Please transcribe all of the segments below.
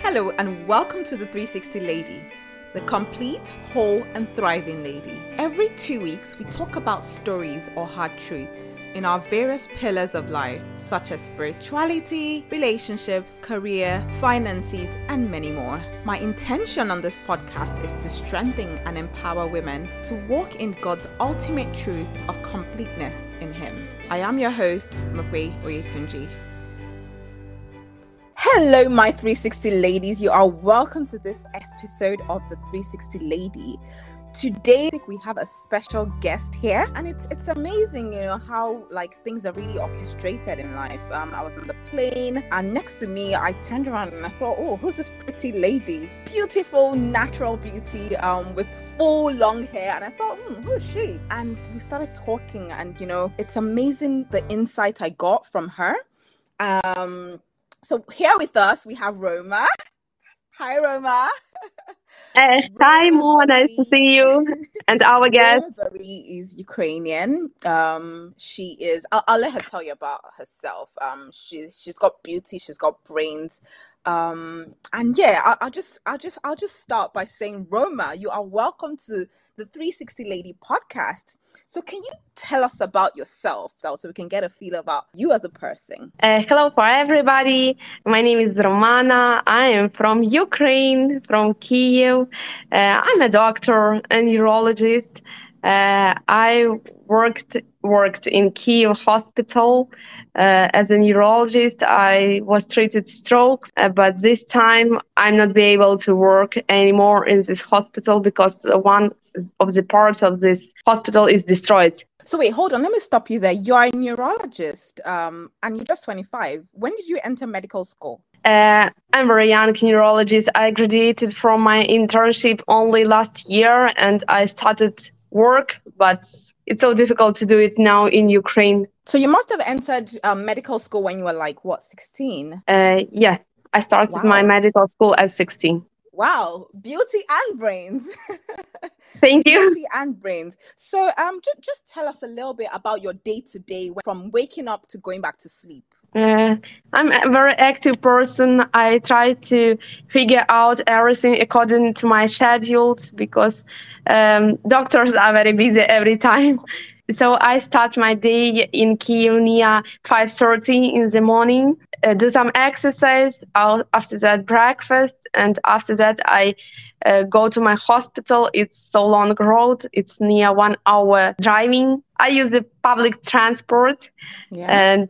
Hello, and welcome to the 360 Lady, the complete, whole, and thriving lady. Every two weeks, we talk about stories or hard truths in our various pillars of life, such as spirituality, relationships, career, finances, and many more. My intention on this podcast is to strengthen and empower women to walk in God's ultimate truth of completeness in Him. I am your host, Mokwe Oyetunji. Hello, my 360 ladies. You are welcome to this episode of the 360 Lady. Today we have a special guest here, and it's it's amazing, you know, how like things are really orchestrated in life. Um, I was on the plane, and next to me, I turned around and I thought, oh, who's this pretty lady? Beautiful, natural beauty, um, with full long hair, and I thought, hmm, who is she? And we started talking, and you know, it's amazing the insight I got from her. Um, so here with us we have Roma. Hi, Roma. Uh, hi, Mo. Nice to see you and our guest. Roma is Ukrainian. Um, she is. I'll, I'll, let her tell you about herself. Um, she she's got beauty. She's got brains. Um, and yeah, I, I'll just I'll just I'll just start by saying, Roma, you are welcome to the 360 Lady podcast. So, can you tell us about yourself, though, so we can get a feel about you as a person? Uh, hello for everybody. My name is Romana. I am from Ukraine, from Kiev. Uh, I'm a doctor, a neurologist. Uh, I worked worked in Kiev hospital uh, as a neurologist. I was treated strokes, uh, but this time I'm not be able to work anymore in this hospital because one of the parts of this hospital is destroyed. So wait, hold on. Let me stop you there. You are a neurologist, um, and you're just 25. When did you enter medical school? Uh, I'm very young neurologist. I graduated from my internship only last year, and I started work, but it's so difficult to do it now in Ukraine. So you must have entered um, medical school when you were like what, 16? Uh, yeah, I started wow. my medical school at 16. Wow, beauty and brains. Thank you. Beauty and brains. So, um, just, just tell us a little bit about your day to day from waking up to going back to sleep. Uh, I'm a very active person. I try to figure out everything according to my schedules because um, doctors are very busy every time. So I start my day in Kiev near 5:30 in the morning. Uh, do some exercise. after that, breakfast, and after that, I uh, go to my hospital. It's so long road. It's near one hour driving. I use the public transport, yeah. and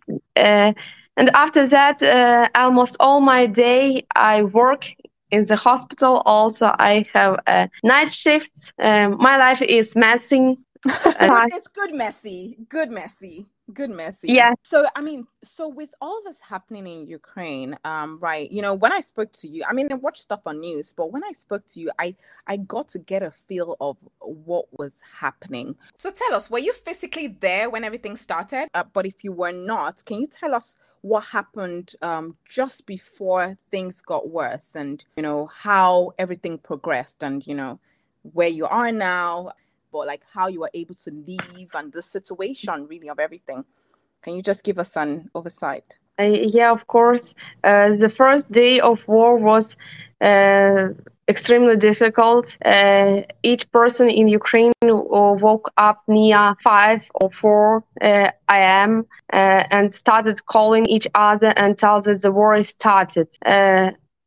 and after that, uh, almost all my day I work in the hospital. Also, I have a night shift. Um, my life is messy it's good messy good messy good messy yeah. So i mean so with all this happening in ukraine um right you know when i spoke to you i mean i watched stuff on news but when i spoke to you i i got to get a feel of what was happening. So tell us were you physically there when everything started? Uh, but if you were not can you tell us what happened um, just before things got worse and you know how everything progressed and you know where you are now but like how you were able to leave and the situation really of everything. Can you just give us an oversight? Uh, yeah, of course. Uh, the first day of war was uh, extremely difficult. Uh, each person in Ukraine woke up near 5 or 4 uh, a.m. Uh, and started calling each other that the war started.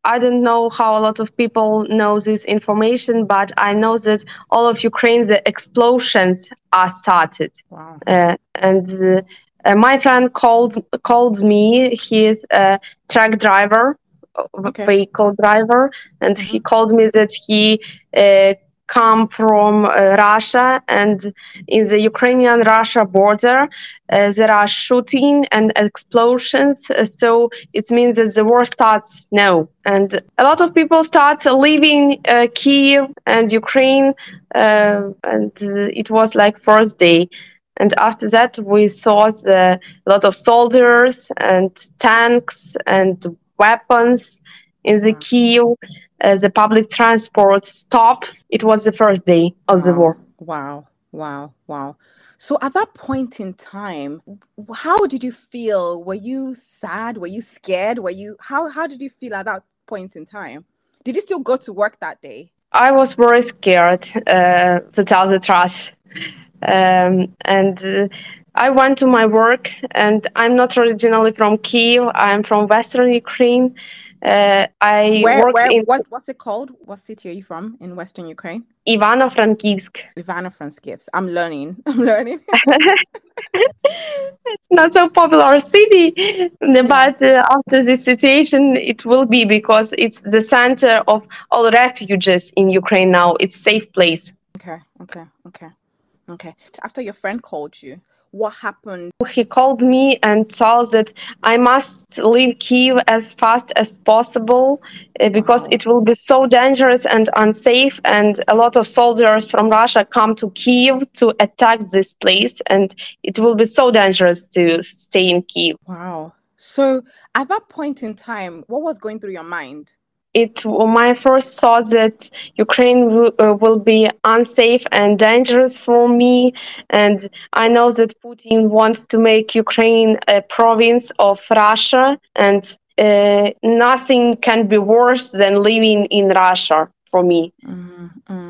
I don't know how a lot of people know this information, but I know that all of Ukraine, the explosions are started. Wow. Uh, and uh, uh, my friend called called me. He is a truck driver, okay. vehicle driver, and mm-hmm. he called me that he uh, come from uh, Russia and in the Ukrainian-Russia border uh, there are shooting and explosions uh, so it means that the war starts now. And a lot of people start leaving uh, Kiev and Ukraine uh, and it was like first day. And after that we saw the, a lot of soldiers and tanks and weapons in the Kiev uh, the public transport stop. It was the first day of wow. the war. Wow, wow, wow. So at that point in time, how did you feel? Were you sad? Were you scared? Were you how how did you feel at that point in time? Did you still go to work that day? I was very scared, uh, to tell the truth. Um, and uh, I went to my work, and I'm not originally from Kiev. I'm from Western Ukraine. Uh, I Where, work where, in what, what's it called? What city are you from in Western Ukraine? Ivano-Frankivsk. Ivano-Frankivsk. I'm learning. I'm learning. it's not so popular city, but uh, after this situation, it will be because it's the center of all refugees in Ukraine now. It's safe place. okay, okay, okay, okay. After your friend called you, what happened? He called me and told that I must leave Kiev as fast as possible uh, because Wow. it will be so dangerous and unsafe. And a lot of soldiers from Russia come to Kiev to attack this place, and it will be so dangerous to stay in Kiev. Wow. So at that point in time, what was going through your mind? It my first thought that Ukraine w- uh, will be unsafe and dangerous for me, and I know that Putin wants to make Ukraine a province of Russia, and uh, nothing can be worse than living in Russia for me.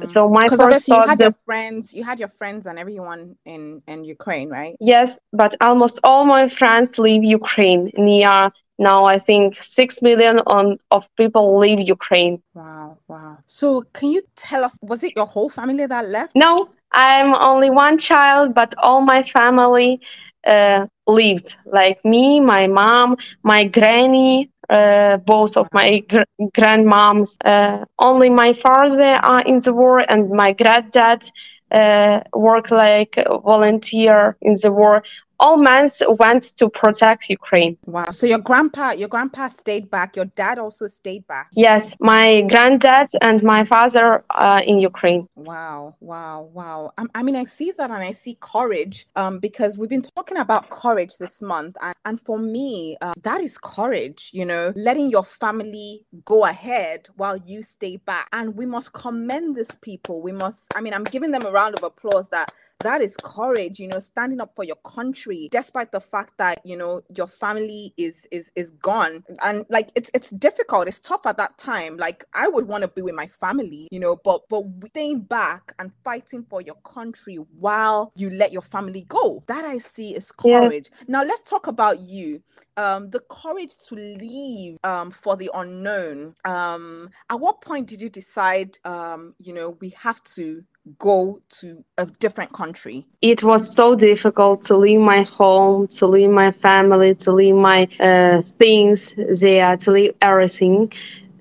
So my first obviously you thought had that your friends, you had your friends and everyone in in Ukraine, right? yes, but almost all my friends leave Ukraine. Near now, I think six million on of people leave Ukraine. Wow, wow. So can you tell us, was it your whole family that left? No, I'm only one child, but all my family uh, lived. Like me, my mom, my granny, uh, both of my gr- grandmoms. Uh, only my father are in the war, and my granddad uh, work like a volunteer in the war. All men went to protect Ukraine. Wow. So your grandpa, your grandpa stayed back. Your dad also stayed back. Yes, my granddad and my father are in Ukraine. Wow, wow, wow. I, I mean, I see that and I see courage um, because we've been talking about courage this month. And, and for me, uh, that is courage, you know, letting your family go ahead while you stay back. And we must commend these people. We must, I mean, I'm giving them a round of applause that that is courage you know standing up for your country despite the fact that you know your family is is is gone. And like it's it's difficult. It's tough at that time. Like i would want to be with my family you know but but staying back and fighting for your country while you let your family go that i see is Yeah. courage. Now let's talk about you. Um the courage to leave um for the unknown. Um at what point did you decide um you know we have to go to a different country it was so difficult to leave my home, to leave my family, to leave my uh, things there, to leave everything.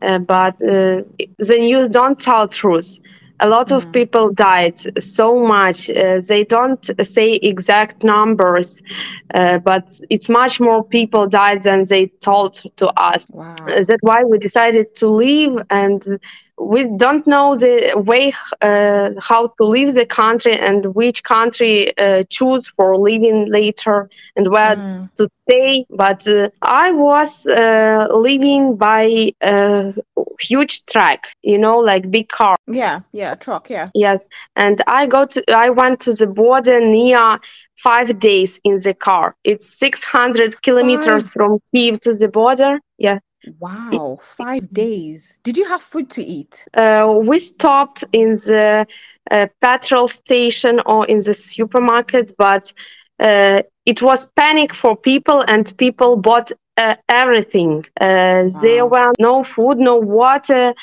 Uh, but uh, the news don't tell truth. A lot of Mhm. people died so much. Uh, they don't say exact numbers, uh, but it's much more people died than they told to us. wow That's why we decided to leave, and we don't know the way uh, how to leave the country and which country uh, choose for living later and where Mm. to stay. But uh, I was uh, living by a huge truck, you know, like big car. yeah yeah truck yeah Yes, and I go to I went to the border near five days in the car. It's six hundred kilometers Five- from Kiev to the border. Yeah. Wow five days did you have food to eat uh, we stopped in the uh, petrol station or in the supermarket, but uh, it was panic for people, and people bought uh, everything. Uh, There were no food, no water,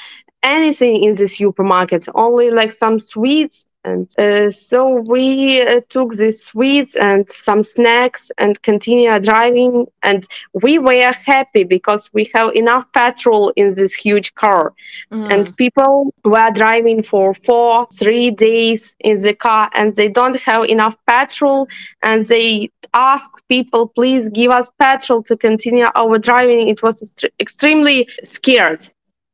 anything in the supermarket, only like some sweets. And uh, so we uh, took these sweets and some snacks and continued driving. And we were happy because we have enough petrol in this huge car. Mm. and people were driving for four three days in the car and they don't have enough petrol. And they ask people please give us petrol to continue our driving. It was extre- extremely scared.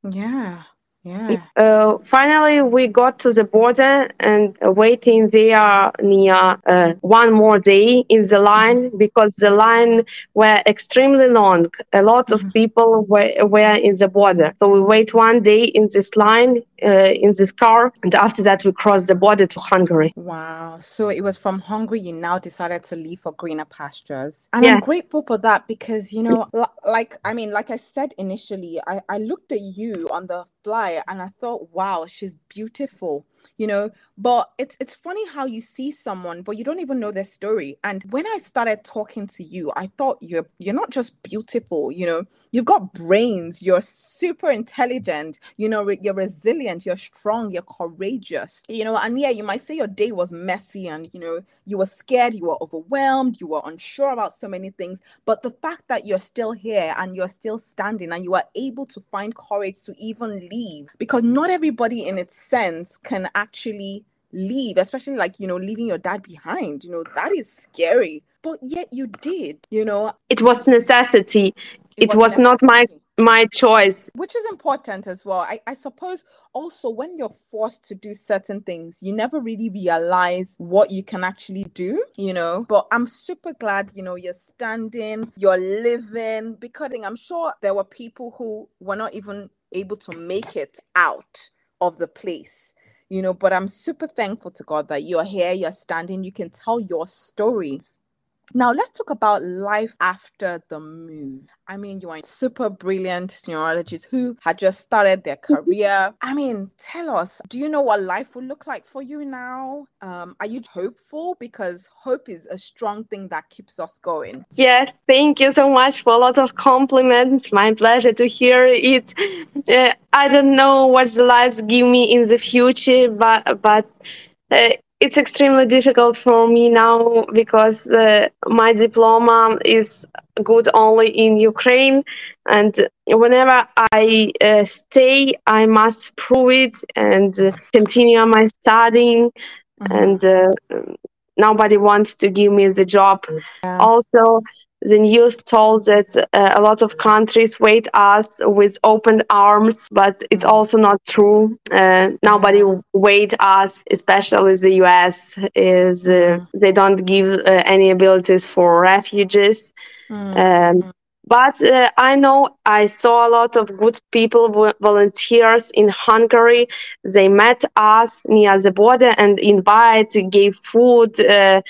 Yeah yeah. Uh, finally we got to the border and waiting there near uh, one more day in the line because the line were extremely long. A lot of Mhm. people were, were in the border. So we wait one day in this line Uh, in this car. And after that, we crossed the border to Hungary. Wow. So it was from Hungary you now decided to leave for greener pastures. And yeah. I'm grateful for that because, you know, like, I mean, like I said initially, I, I looked at you on the flyer and I thought, wow, she's beautiful you know but it's it's funny how you see someone but you don't even know their story. And when i started talking to you i thought you're you're not just beautiful you know you've got brains you're super intelligent you know you're resilient you're strong you're courageous. You know and yeah you might say your day was messy and you know you were scared you were overwhelmed you were unsure about so many things. But the fact that you're still here and you're still standing and you are able to find courage to even leave because not everybody in its sense can actually leave, especially like, you know, leaving your dad behind. You know, that is scary. But yet you did, you know. It was necessity. It, it was, was not my my choice. Which is important as well. I, I suppose also when you're forced to do certain things, you never really realize what you can actually do, you know. But I'm super glad, you know, you're standing, you're living, because I'm sure there were people who were not even able to make it out of the place you know but i'm super thankful to god that you're here you're standing. You can tell your story now let's talk about life after the move. I mean, you are a super brilliant neurologist who had just started their career. I mean, tell us, do you know what life will look like for you now? Um, are you hopeful? Because hope is a strong thing that keeps us going. Yeah, thank you so much for a lot of compliments. My pleasure to hear it. Uh, I don't know what the lives give me in the future, but but. Uh, it's extremely difficult for me now because uh, my diploma is good only in Ukraine, and whenever I uh, stay, I must prove it and continue my studying. Mm-hmm. And uh, nobody wants to give me the job. Yeah. Also, the news told that uh, a lot of countries wait us with open arms, but it's mm-hmm. also not true. Uh, nobody wait us, especially the U.S. is uh, mm-hmm. they don't give uh, any abilities for refugees. Mm. Um, but uh, I know I saw a lot of good people, volunteers in Hungary. They met us near the border and invite, gave food, uh,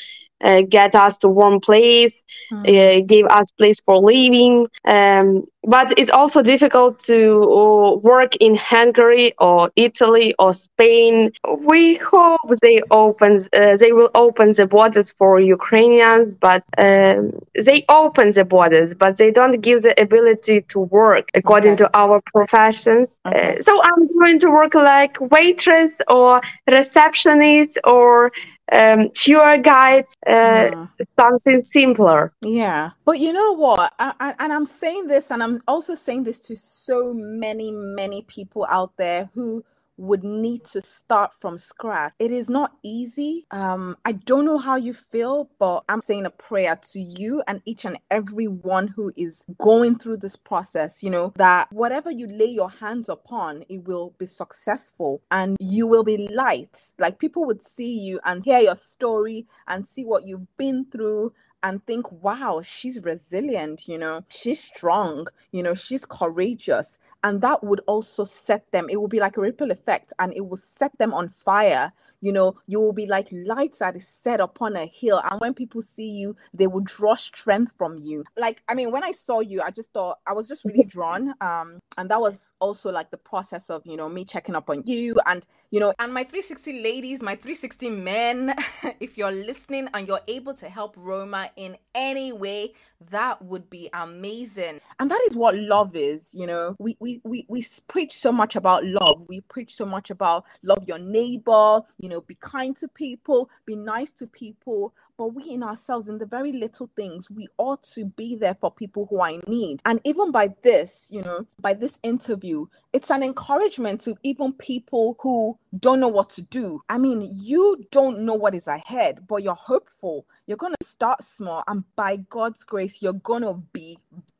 uh, get us to warm place, mm. uh, gave us place for living. Um, but it's also difficult to uh, work in Hungary or Italy or Spain. We hope they open, uh, they will open the borders for Ukrainians, but um, they open the borders, but they don't give the ability to work according okay. to our professions. Okay. so I'm going to work like waitress or receptionist or um, tour guide, uh, yeah. something simpler. Yeah. But you know what? I, I, and I'm saying this, and I'm also saying this to so many, many people out there who would need to start from scratch. It is not easy. Um, I don't know how you feel, but I'm saying a prayer to you and each and every one who is going through this process, you know, that whatever you lay your hands upon, it will be successful and you will be light. Like people would see you and hear your story and see what you've been through and think, wow, she's resilient, you know, she's strong, you know, she's courageous and that would also set them it will be like a ripple effect and it will set them on fire. You know you will be like lights that is set upon a hill and when people see you they will draw strength from you. Like i mean when i saw you i just thought i was just really drawn um and that was also like the process of you know me checking up on you and you know and my 360 ladies my 360 men if you're listening and you're able to help roma in any way that would be amazing. And that is what love is you know. We we we, we preach so much about love. We preach so much about love your neighbor you know be kind to people be nice to people but we in ourselves in the very little things we ought to be there for people who are in need and even by this you know by this interview it's an encouragement to even people who don't know what to do i mean you don't know what is ahead but you're hopeful you're going to start small and by god's grace you're going to be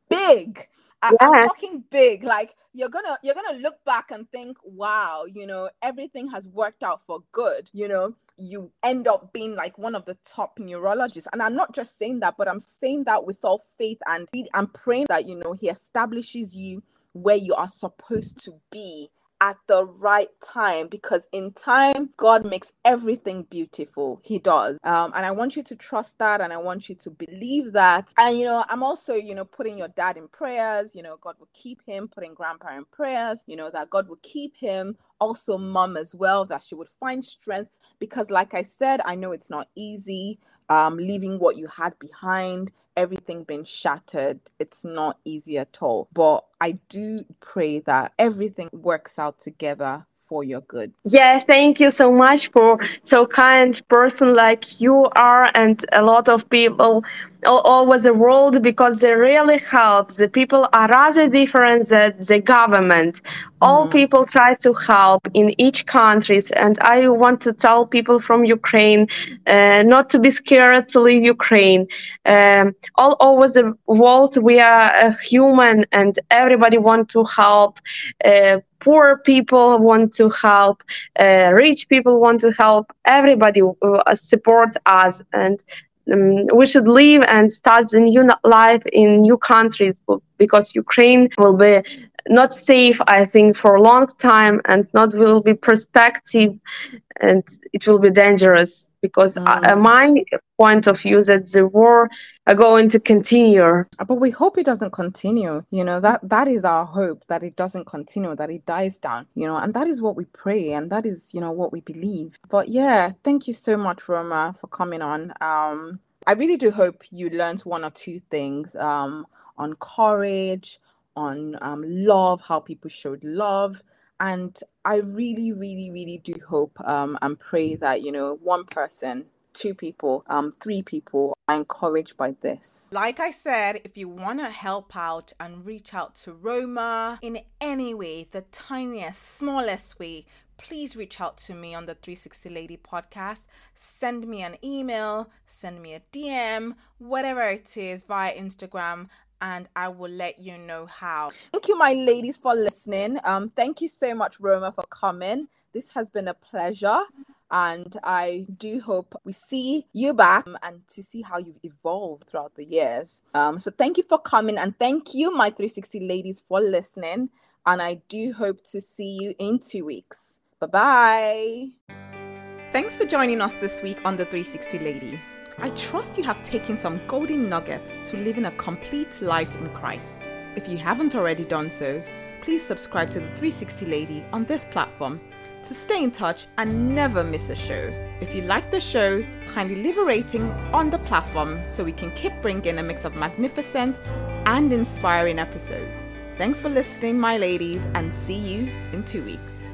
big I, yeah. I'm talking big. Like you're gonna you're gonna look back and think, wow, you know, everything has worked out for good. You know, you end up being like one of the top neurologists. And I'm not just saying that, but I'm saying that with all faith and I'm praying that you know he establishes you where you are supposed to be at the right time because in time god makes everything beautiful. He does. Um, and i want you to trust that and i want you to believe that. And you know i'm also you know putting your dad in prayers. You know god will keep him putting grandpa in prayers. You know that god will keep him. Also mom as well that she would find strength because like i said i know it's not easy um, leaving what you had behind everything been shattered. It's not easy at all. But I do pray that everything works out together for your good. Yeah, thank you so much for so kind person like you are and a lot of people all, over the world because they really help. The people are rather different than the government. All mm-hmm. people try to help in each countries, and I want to tell people from Ukraine uh, not to be scared to leave Ukraine. Um, all over the world, we are a human, and everybody want to help. Uh, poor people want to help, uh, rich people want to help. Everybody uh, supports us, and um, we should live and start a new life in new countries because Ukraine will be not safe, I think, for a long time and not will be perspective and it will be dangerous because uh, mm. uh, my point of view that the war are going to continue. But we hope it doesn't continue you know that that is our hope that it doesn't continue that it dies down you know and that is what we pray and that is you know what we believe. But yeah thank you so much roma for coming on. Um i really do hope you learned one or two things um on courage on um, love how people showed love and I really, really, really do hope um, and pray that, you know, one person, two people, um, three people are encouraged by this. Like I said, if you want to help out and reach out to Roma in any way, the tiniest, smallest way, please reach out to me on the 360 Lady podcast. Send me an email, send me a DM, whatever it is via Instagram and I will let you know how. Thank you, my ladies, for listening. Um, thank you so much, Roma, for coming. This has been a pleasure. And I do hope we see you back um, and to see how you've evolved throughout the years. Um, so thank you for coming and thank you, my 360 ladies, for listening. And I do hope to see you in two weeks. Bye bye. Thanks for joining us this week on the 360 Lady. I trust you have taken some golden nuggets to living a complete life in Christ. If you haven't already done so, please subscribe to the 360 Lady on this platform to stay in touch and never miss a show. If you like the show, kindly leave a rating on the platform so we can keep bringing a mix of magnificent and inspiring episodes. Thanks for listening, my ladies, and see you in two weeks.